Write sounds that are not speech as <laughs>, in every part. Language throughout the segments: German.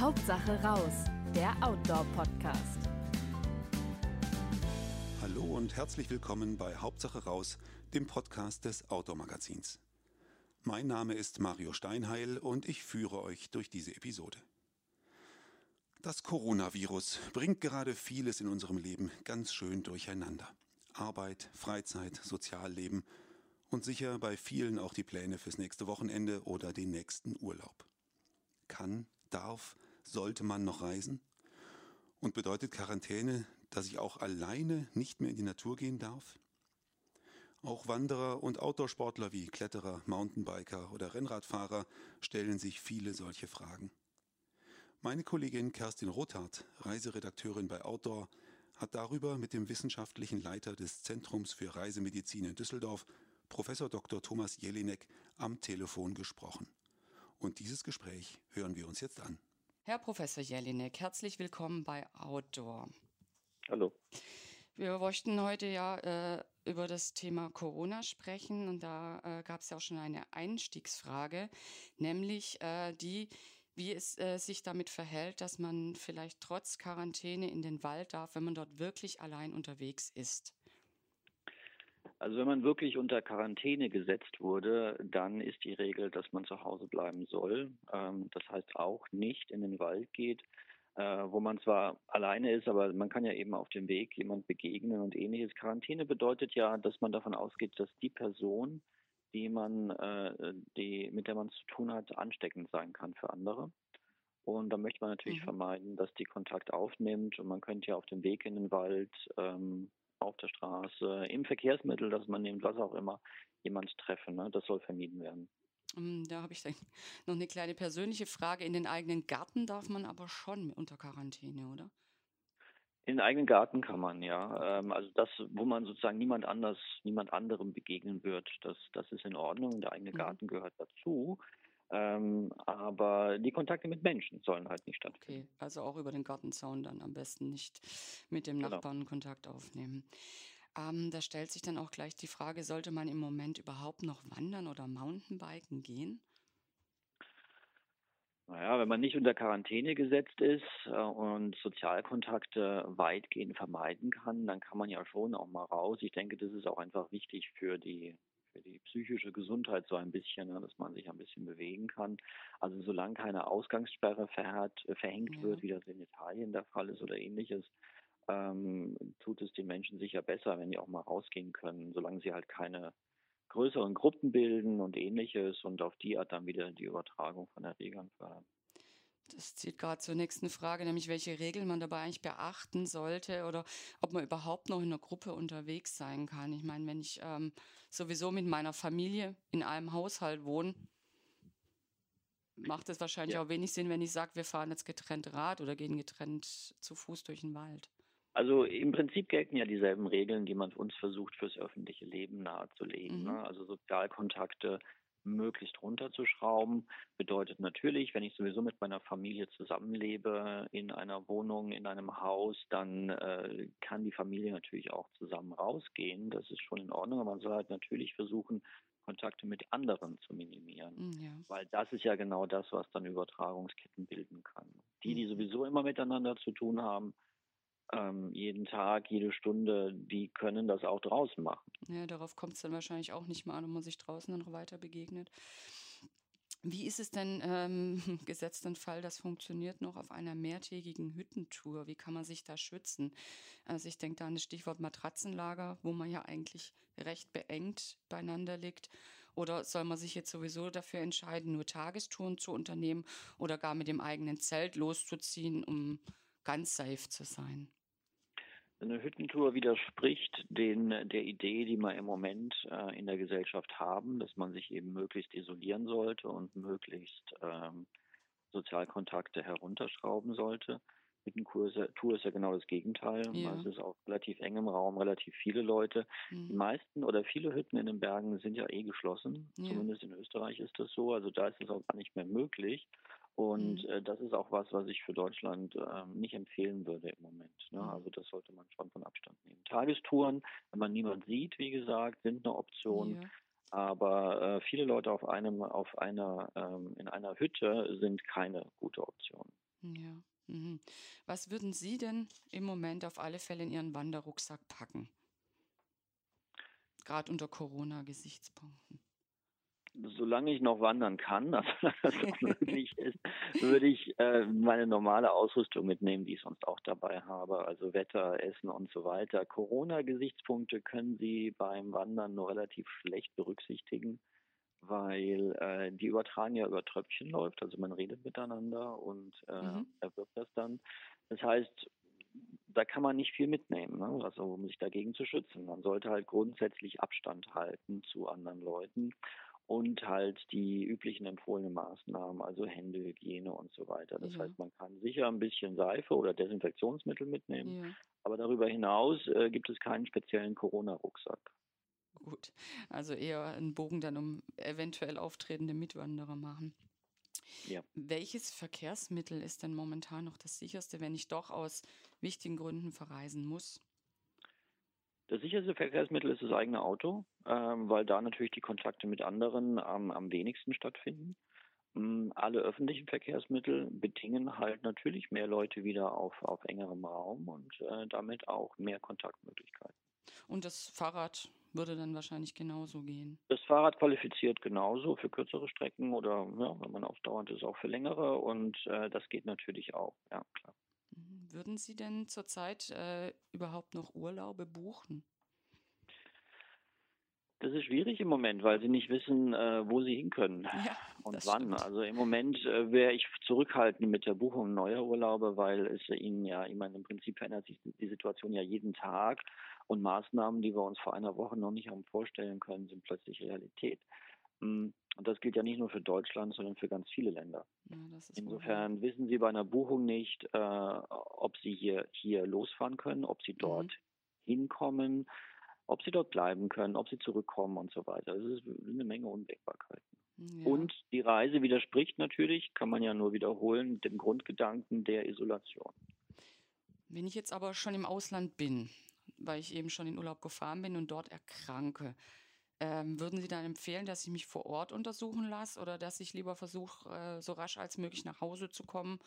Hauptsache raus, der Outdoor-Podcast. Hallo und herzlich willkommen bei Hauptsache raus, dem Podcast des Outdoor-Magazins. Mein Name ist Mario Steinheil und ich führe euch durch diese Episode. Das Coronavirus bringt gerade vieles in unserem Leben ganz schön durcheinander. Arbeit, Freizeit, Sozialleben und sicher bei vielen auch die Pläne fürs nächste Wochenende oder den nächsten Urlaub. Kann, darf, sollte man noch reisen? Und bedeutet Quarantäne, dass ich auch alleine nicht mehr in die Natur gehen darf? Auch Wanderer und Outdoorsportler wie Kletterer, Mountainbiker oder Rennradfahrer stellen sich viele solche Fragen. Meine Kollegin Kerstin Rothardt, Reiseredakteurin bei Outdoor, hat darüber mit dem wissenschaftlichen Leiter des Zentrums für Reisemedizin in Düsseldorf, Professor Dr. Thomas Jelinek, am Telefon gesprochen. Und dieses Gespräch hören wir uns jetzt an. Herr Professor Jelinek, herzlich willkommen bei Outdoor. Hallo. Wir möchten heute ja äh, über das Thema Corona sprechen und da äh, gab es ja auch schon eine Einstiegsfrage, nämlich äh, die, wie es äh, sich damit verhält, dass man vielleicht trotz Quarantäne in den Wald darf, wenn man dort wirklich allein unterwegs ist. Also wenn man wirklich unter Quarantäne gesetzt wurde, dann ist die Regel, dass man zu Hause bleiben soll. Ähm, das heißt auch nicht in den Wald geht, äh, wo man zwar alleine ist, aber man kann ja eben auf dem Weg jemand begegnen und ähnliches. Quarantäne bedeutet ja, dass man davon ausgeht, dass die Person, die man, äh, die, mit der man zu tun hat, ansteckend sein kann für andere. Und da möchte man natürlich mhm. vermeiden, dass die Kontakt aufnimmt. Und man könnte ja auf dem Weg in den Wald ähm, auf der Straße, im Verkehrsmittel, dass man nimmt, was auch immer, jemand treffen. Ne? Das soll vermieden werden. Mm, da habe ich dann <laughs> noch eine kleine persönliche Frage. In den eigenen Garten darf man aber schon unter Quarantäne, oder? In den eigenen Garten kann man, ja. Ähm, also das, wo man sozusagen niemand anders, niemand anderem begegnen wird, das, das ist in Ordnung. Der eigene mhm. Garten gehört dazu. Ähm, aber die Kontakte mit Menschen sollen halt nicht stattfinden. Okay, also auch über den Gartenzaun dann am besten nicht mit dem genau. Nachbarn Kontakt aufnehmen. Ähm, da stellt sich dann auch gleich die Frage, sollte man im Moment überhaupt noch wandern oder Mountainbiken gehen? Naja, wenn man nicht unter Quarantäne gesetzt ist äh, und Sozialkontakte weitgehend vermeiden kann, dann kann man ja schon auch mal raus. Ich denke, das ist auch einfach wichtig für die für die psychische Gesundheit so ein bisschen, ne, dass man sich ein bisschen bewegen kann. Also solange keine Ausgangssperre verhärt, äh, verhängt ja. wird, wie das in Italien der Fall ist oder ähnliches, ähm, tut es den Menschen sicher besser, wenn die auch mal rausgehen können, solange sie halt keine größeren Gruppen bilden und ähnliches und auf die Art dann wieder die Übertragung von Erregern fördern. Das zieht gerade zur nächsten Frage, nämlich welche Regeln man dabei eigentlich beachten sollte oder ob man überhaupt noch in einer Gruppe unterwegs sein kann. Ich meine, wenn ich ähm, sowieso mit meiner Familie in einem Haushalt wohne, macht es wahrscheinlich ja. auch wenig Sinn, wenn ich sage, wir fahren jetzt getrennt Rad oder gehen getrennt zu Fuß durch den Wald. Also im Prinzip gelten ja dieselben Regeln, die man uns versucht fürs öffentliche Leben nahezulegen. Mhm. Ne? Also Sozialkontakte möglichst runterzuschrauben. Bedeutet natürlich, wenn ich sowieso mit meiner Familie zusammenlebe, in einer Wohnung, in einem Haus, dann äh, kann die Familie natürlich auch zusammen rausgehen. Das ist schon in Ordnung, aber man soll halt natürlich versuchen, Kontakte mit anderen zu minimieren. Mm, ja. Weil das ist ja genau das, was dann Übertragungsketten bilden kann. Die, die mm. sowieso immer miteinander zu tun haben, ähm, jeden Tag, jede Stunde, die können das auch draußen machen. Ja, darauf kommt es dann wahrscheinlich auch nicht mal an, wenn man sich draußen dann noch weiter begegnet. Wie ist es denn, ähm, <laughs> gesetzt den Fall, das funktioniert noch auf einer mehrtägigen Hüttentour? Wie kann man sich da schützen? Also ich denke da an das Stichwort Matratzenlager, wo man ja eigentlich recht beengt beieinander liegt. Oder soll man sich jetzt sowieso dafür entscheiden, nur Tagestouren zu unternehmen oder gar mit dem eigenen Zelt loszuziehen, um ganz safe zu sein? Eine Hüttentour widerspricht den, der Idee, die wir im Moment äh, in der Gesellschaft haben, dass man sich eben möglichst isolieren sollte und möglichst ähm, Sozialkontakte herunterschrauben sollte. Hüttentour ist ja genau das Gegenteil. Ja. Es ist auf relativ engem Raum, relativ viele Leute. Mhm. Die meisten oder viele Hütten in den Bergen sind ja eh geschlossen. Ja. Zumindest in Österreich ist das so. Also da ist es auch gar nicht mehr möglich. Und mhm. äh, das ist auch was, was ich für Deutschland äh, nicht empfehlen würde im Moment. Ne? Mhm. Also das sollte man schon von Abstand nehmen. Tagestouren, wenn man niemand sieht, wie gesagt, sind eine Option. Ja. Aber äh, viele Leute auf einem, auf einer, ähm, in einer Hütte sind keine gute Option. Ja. Mhm. Was würden Sie denn im Moment auf alle Fälle in Ihren Wanderrucksack packen? Gerade unter Corona-Gesichtspunkten. Solange ich noch wandern kann, <laughs> also das <laughs> möglich ist, würde ich äh, meine normale Ausrüstung mitnehmen, die ich sonst auch dabei habe, also Wetter, Essen und so weiter. Corona-Gesichtspunkte können Sie beim Wandern nur relativ schlecht berücksichtigen weil äh, die Übertragung ja über Tröpfchen läuft, also man redet miteinander und äh, mhm. erwirbt das dann. Das heißt, da kann man nicht viel mitnehmen, ne? also um sich dagegen zu schützen. Man sollte halt grundsätzlich Abstand halten zu anderen Leuten und halt die üblichen empfohlenen Maßnahmen, also Händehygiene und so weiter. Das ja. heißt, man kann sicher ein bisschen Seife oder Desinfektionsmittel mitnehmen, ja. aber darüber hinaus äh, gibt es keinen speziellen Corona-Rucksack. Gut, also eher einen Bogen dann um eventuell auftretende Mitwanderer machen. Ja. Welches Verkehrsmittel ist denn momentan noch das sicherste, wenn ich doch aus wichtigen Gründen verreisen muss? Das sicherste Verkehrsmittel ist das eigene Auto, ähm, weil da natürlich die Kontakte mit anderen ähm, am wenigsten stattfinden. Ähm, alle öffentlichen Verkehrsmittel bedingen halt natürlich mehr Leute wieder auf, auf engerem Raum und äh, damit auch mehr Kontaktmöglichkeiten. Und das Fahrrad würde dann wahrscheinlich genauso gehen. Das Fahrrad qualifiziert genauso für kürzere Strecken oder ja, wenn man ausdauernd ist, auch für längere und äh, das geht natürlich auch, ja klar. Würden Sie denn zurzeit äh, überhaupt noch Urlaube buchen? Das ist schwierig im Moment, weil sie nicht wissen, äh, wo sie hin können ja, <laughs> und wann. Stimmt. Also im Moment äh, wäre ich zurückhaltend mit der Buchung neuer Urlaube, weil es ihnen ja, ich meine, im Prinzip verändert sich die Situation ja jeden Tag und Maßnahmen, die wir uns vor einer Woche noch nicht haben vorstellen können, sind plötzlich Realität. Mm, und das gilt ja nicht nur für Deutschland, sondern für ganz viele Länder. Ja, Insofern wohl. wissen Sie bei einer Buchung nicht, äh, ob Sie hier, hier losfahren können, ob Sie dort mhm. hinkommen, ob Sie dort bleiben können, ob Sie zurückkommen und so weiter. Das ist eine Menge Unwägbarkeiten. Ja. Und die Reise widerspricht natürlich, kann man ja nur wiederholen, dem Grundgedanken der Isolation. Wenn ich jetzt aber schon im Ausland bin, weil ich eben schon in Urlaub gefahren bin und dort erkranke. Ähm, würden Sie dann empfehlen, dass ich mich vor Ort untersuchen lasse oder dass ich lieber versuche, äh, so rasch als möglich nach Hause zu kommen,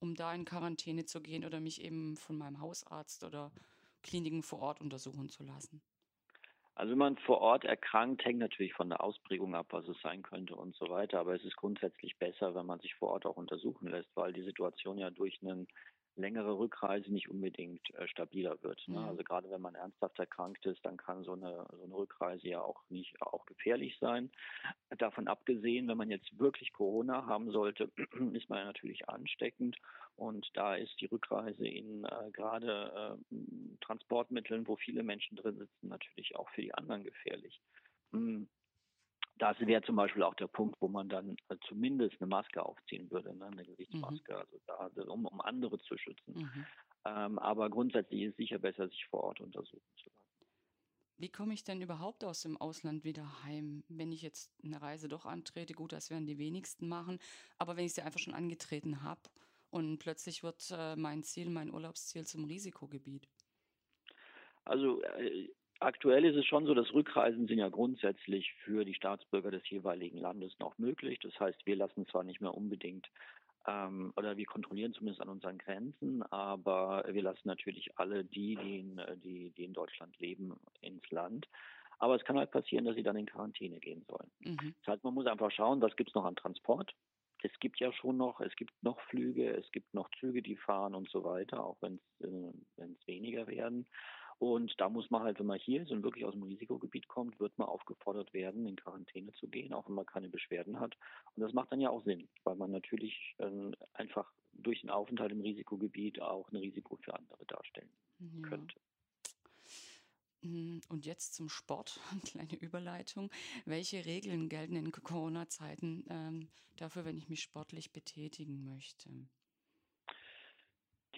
um da in Quarantäne zu gehen oder mich eben von meinem Hausarzt oder Kliniken vor Ort untersuchen zu lassen? Also wenn man vor Ort erkrankt, hängt natürlich von der Ausprägung ab, was es sein könnte und so weiter. Aber es ist grundsätzlich besser, wenn man sich vor Ort auch untersuchen lässt, weil die Situation ja durch einen längere Rückreise nicht unbedingt äh, stabiler wird. Ne? Also gerade wenn man ernsthaft erkrankt ist, dann kann so eine, so eine Rückreise ja auch nicht auch gefährlich sein. Davon abgesehen, wenn man jetzt wirklich Corona haben sollte, <clears throat> ist man ja natürlich ansteckend und da ist die Rückreise in äh, gerade äh, Transportmitteln, wo viele Menschen drin sitzen, natürlich auch für die anderen gefährlich. Mhm das wäre zum Beispiel auch der Punkt, wo man dann äh, zumindest eine Maske aufziehen würde, ne? eine Gesichtsmaske, mhm. also da, um, um andere zu schützen. Mhm. Ähm, aber grundsätzlich ist es sicher besser, sich vor Ort untersuchen zu lassen. Wie komme ich denn überhaupt aus dem Ausland wieder heim, wenn ich jetzt eine Reise doch antrete? Gut, das werden die wenigsten machen, aber wenn ich sie einfach schon angetreten habe und plötzlich wird äh, mein Ziel, mein Urlaubsziel zum Risikogebiet. Also äh, Aktuell ist es schon so, dass Rückreisen sind ja grundsätzlich für die Staatsbürger des jeweiligen Landes noch möglich. Das heißt, wir lassen zwar nicht mehr unbedingt ähm, oder wir kontrollieren zumindest an unseren Grenzen, aber wir lassen natürlich alle die, die in, die, die in Deutschland leben, ins Land. Aber es kann halt passieren, dass sie dann in Quarantäne gehen sollen. Mhm. Das heißt, man muss einfach schauen, was gibt es noch an Transport. Es gibt ja schon noch, es gibt noch Flüge, es gibt noch Züge, die fahren und so weiter, auch wenn es äh, weniger werden. Und da muss man halt, wenn man hier ist und wirklich aus dem Risikogebiet kommt, wird man aufgefordert werden, in Quarantäne zu gehen, auch wenn man keine Beschwerden hat. Und das macht dann ja auch Sinn, weil man natürlich äh, einfach durch den Aufenthalt im Risikogebiet auch ein Risiko für andere darstellen ja. könnte. Hm, und jetzt zum Sport, <laughs> eine kleine Überleitung. Welche Regeln gelten in Corona-Zeiten ähm, dafür, wenn ich mich sportlich betätigen möchte?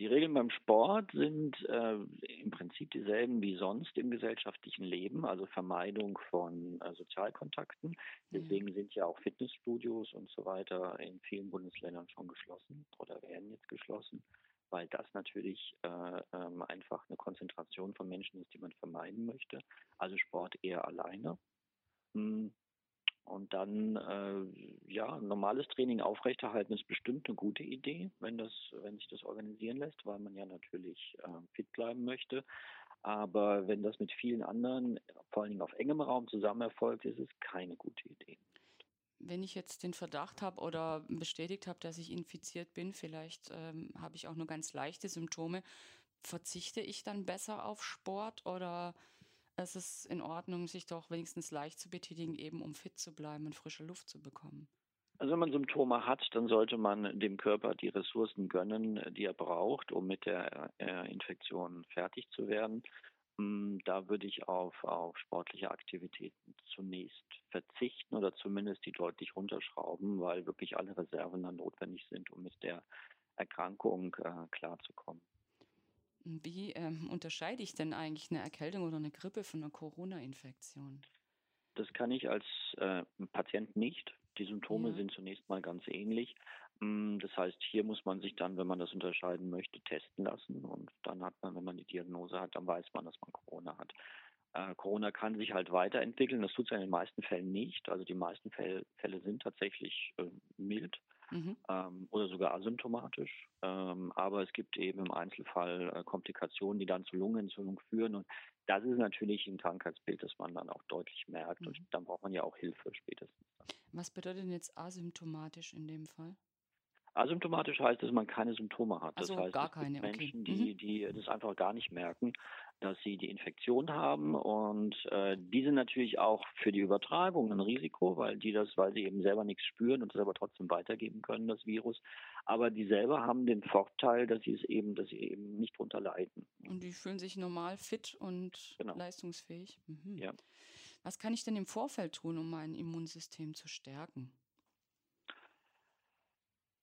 Die Regeln beim Sport sind äh, im Prinzip dieselben wie sonst im gesellschaftlichen Leben, also Vermeidung von äh, Sozialkontakten. Deswegen ja. sind ja auch Fitnessstudios und so weiter in vielen Bundesländern schon geschlossen oder werden jetzt geschlossen, weil das natürlich äh, ähm, einfach eine Konzentration von Menschen ist, die man vermeiden möchte. Also Sport eher alleine. Hm. Und dann, äh, ja, normales Training aufrechterhalten ist bestimmt eine gute Idee, wenn das, wenn sich das organisieren lässt, weil man ja natürlich äh, fit bleiben möchte. Aber wenn das mit vielen anderen, vor allen Dingen auf engem Raum zusammen erfolgt, ist es keine gute Idee. Wenn ich jetzt den Verdacht habe oder bestätigt habe, dass ich infiziert bin, vielleicht ähm, habe ich auch nur ganz leichte Symptome, verzichte ich dann besser auf Sport oder ist es in Ordnung, sich doch wenigstens leicht zu betätigen, eben um fit zu bleiben und frische Luft zu bekommen? Also wenn man Symptome hat, dann sollte man dem Körper die Ressourcen gönnen, die er braucht, um mit der äh, Infektion fertig zu werden. Hm, da würde ich auf, auf sportliche Aktivitäten zunächst verzichten oder zumindest die deutlich runterschrauben, weil wirklich alle Reserven dann notwendig sind, um mit der Erkrankung äh, klarzukommen. Wie ähm, unterscheide ich denn eigentlich eine Erkältung oder eine Grippe von einer Corona-Infektion? Das kann ich als äh, Patient nicht. Die Symptome ja. sind zunächst mal ganz ähnlich. Mm, das heißt, hier muss man sich dann, wenn man das unterscheiden möchte, testen lassen. Und dann hat man, wenn man die Diagnose hat, dann weiß man, dass man Corona hat. Äh, Corona kann sich halt weiterentwickeln. Das tut es ja in den meisten Fällen nicht. Also die meisten Fälle, Fälle sind tatsächlich äh, mild mhm. ähm, oder sogar asymptomatisch. Ähm, aber es gibt eben im Einzelfall äh, Komplikationen, die dann zu Lungenentzündung führen. Und das ist natürlich ein Krankheitsbild, das man dann auch deutlich merkt. Mhm. Und dann braucht man ja auch Hilfe spätestens. Was bedeutet denn jetzt asymptomatisch in dem Fall? Asymptomatisch heißt, dass man keine Symptome hat. Das also heißt, gar keine. Menschen, okay. die, mhm. die das einfach gar nicht merken, dass sie die Infektion haben und äh, die sind natürlich auch für die Übertragung ein Risiko, weil die das, weil sie eben selber nichts spüren und das aber trotzdem weitergeben können, das Virus. Aber die selber haben den Vorteil, dass sie es eben, dass sie eben nicht drunter leiden. Und die fühlen sich normal fit und genau. leistungsfähig. Mhm. Ja. Was kann ich denn im Vorfeld tun, um mein Immunsystem zu stärken?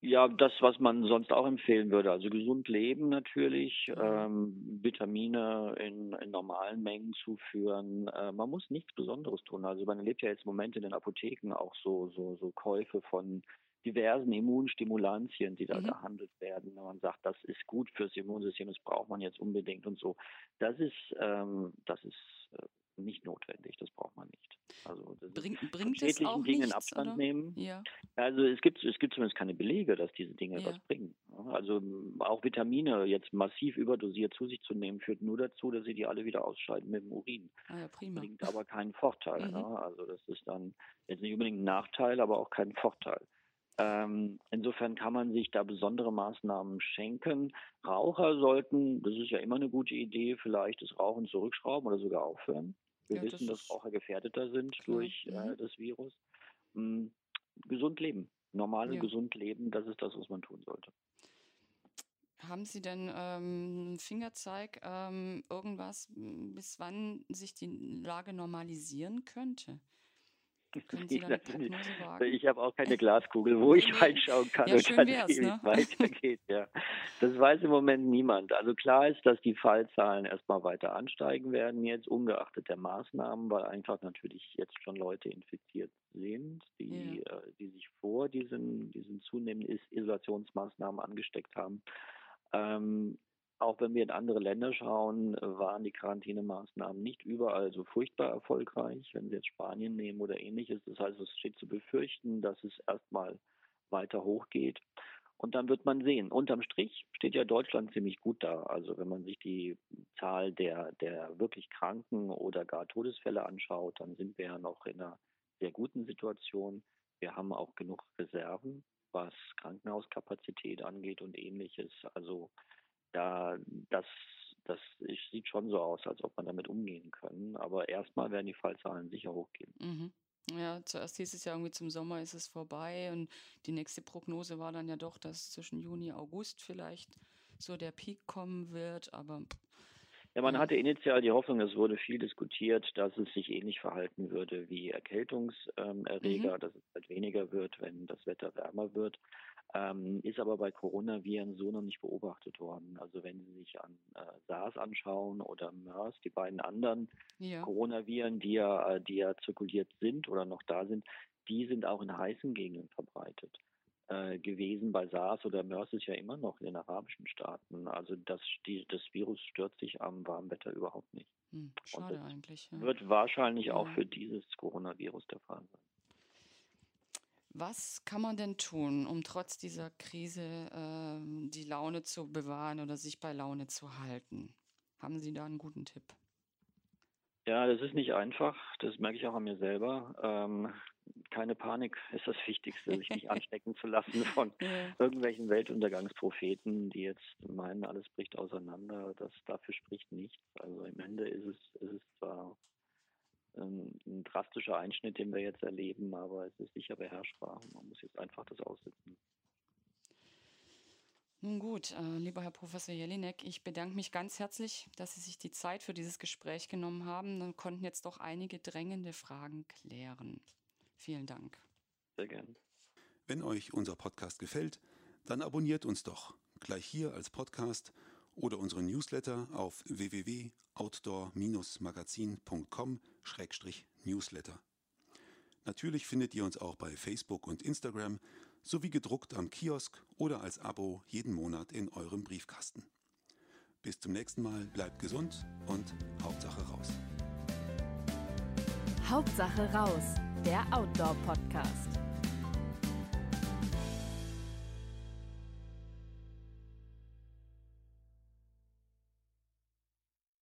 Ja, das, was man sonst auch empfehlen würde. Also gesund leben natürlich, ähm, Vitamine in, in, normalen Mengen zuführen. Äh, man muss nichts Besonderes tun. Also man erlebt ja jetzt im Moment in den Apotheken auch so, so, so Käufe von diversen Immunstimulantien, die da mhm. gehandelt werden. Man sagt, das ist gut fürs Immunsystem, das braucht man jetzt unbedingt und so. Das ist, ähm, das ist äh, nicht notwendig, das braucht man nicht. Also das Bring, bringt es auch Dingen nichts, Abstand oder? nehmen. Ja. Also es gibt es gibt zumindest keine Belege, dass diese Dinge ja. was bringen. Also auch Vitamine jetzt massiv überdosiert zu sich zu nehmen, führt nur dazu, dass sie die alle wieder ausscheiden mit dem Urin. Ah ja, prima. Bringt aber keinen Vorteil. Mhm. Ne? Also das ist dann jetzt nicht unbedingt ein Nachteil, aber auch kein Vorteil. Ähm, insofern kann man sich da besondere Maßnahmen schenken. Raucher sollten, das ist ja immer eine gute Idee, vielleicht das Rauchen zurückschrauben oder sogar aufhören. Wir ja, wissen, das dass Raucher gefährdeter sind klar. durch äh, mhm. das Virus. Mhm. Gesund leben, normal ja. gesund leben, das ist das, was man tun sollte. Haben Sie denn ähm, Fingerzeig, ähm, irgendwas, bis wann sich die Lage normalisieren könnte? <laughs> Ich habe auch keine <laughs> Glaskugel, wo ich reinschauen kann ja, und kann wie ne? es weitergeht. Ja. Das weiß im Moment niemand. Also klar ist, dass die Fallzahlen erstmal weiter ansteigen werden jetzt, ungeachtet der Maßnahmen, weil einfach natürlich jetzt schon Leute infiziert sind, die, ja. äh, die sich vor diesen, diesen zunehmenden Isolationsmaßnahmen angesteckt haben. Ähm, auch wenn wir in andere Länder schauen, waren die Quarantänemaßnahmen nicht überall so furchtbar erfolgreich. Wenn Sie jetzt Spanien nehmen oder ähnliches, das heißt, es steht zu befürchten, dass es erstmal weiter hochgeht. Und dann wird man sehen. Unterm Strich steht ja Deutschland ziemlich gut da. Also wenn man sich die Zahl der, der wirklich Kranken oder gar Todesfälle anschaut, dann sind wir ja noch in einer sehr guten Situation. Wir haben auch genug Reserven, was Krankenhauskapazität angeht und ähnliches. Also da, das, das sieht schon so aus, als ob man damit umgehen kann. Aber erstmal werden die Fallzahlen sicher hochgehen. Mhm. Ja, zuerst hieß es ja irgendwie zum Sommer ist es vorbei und die nächste Prognose war dann ja doch, dass zwischen Juni, August vielleicht so der Peak kommen wird, aber ja, man hatte initial die Hoffnung, es wurde viel diskutiert, dass es sich ähnlich verhalten würde wie Erkältungserreger, mhm. dass es halt weniger wird, wenn das Wetter wärmer wird. Ähm, ist aber bei Coronaviren so noch nicht beobachtet worden. Also wenn Sie sich an äh, SARS anschauen oder MERS, die beiden anderen ja. Coronaviren, die ja, äh, die ja zirkuliert sind oder noch da sind, die sind auch in heißen Gegenden verbreitet äh, gewesen. Bei SARS oder MERS ist ja immer noch in den arabischen Staaten. Also das, die, das Virus stört sich am warmen Wetter überhaupt nicht. Hm, schade eigentlich. Ja. Wird wahrscheinlich ja. auch für dieses Coronavirus der Fall sein. Was kann man denn tun, um trotz dieser Krise äh, die Laune zu bewahren oder sich bei Laune zu halten? Haben Sie da einen guten Tipp? Ja, das ist nicht einfach. Das merke ich auch an mir selber. Ähm, keine Panik ist das Wichtigste, sich nicht <laughs> anstecken zu lassen von irgendwelchen Weltuntergangspropheten, die jetzt meinen, alles bricht auseinander. Das dafür spricht nichts. Also im Ende ist es, ist es zwar ein, ein drastischer Einschnitt, den wir jetzt erleben, aber es ist sicher beherrschbar. Man muss jetzt einfach das aussitzen. Nun gut, äh, lieber Herr Professor Jelinek, ich bedanke mich ganz herzlich, dass Sie sich die Zeit für dieses Gespräch genommen haben und konnten jetzt doch einige drängende Fragen klären. Vielen Dank. Sehr gern. Wenn euch unser Podcast gefällt, dann abonniert uns doch gleich hier als Podcast oder unseren Newsletter auf www.outdoor-magazin.com-newsletter. Natürlich findet ihr uns auch bei Facebook und Instagram sowie gedruckt am Kiosk oder als Abo jeden Monat in eurem Briefkasten. Bis zum nächsten Mal, bleibt gesund und Hauptsache raus. Hauptsache raus, der Outdoor-Podcast.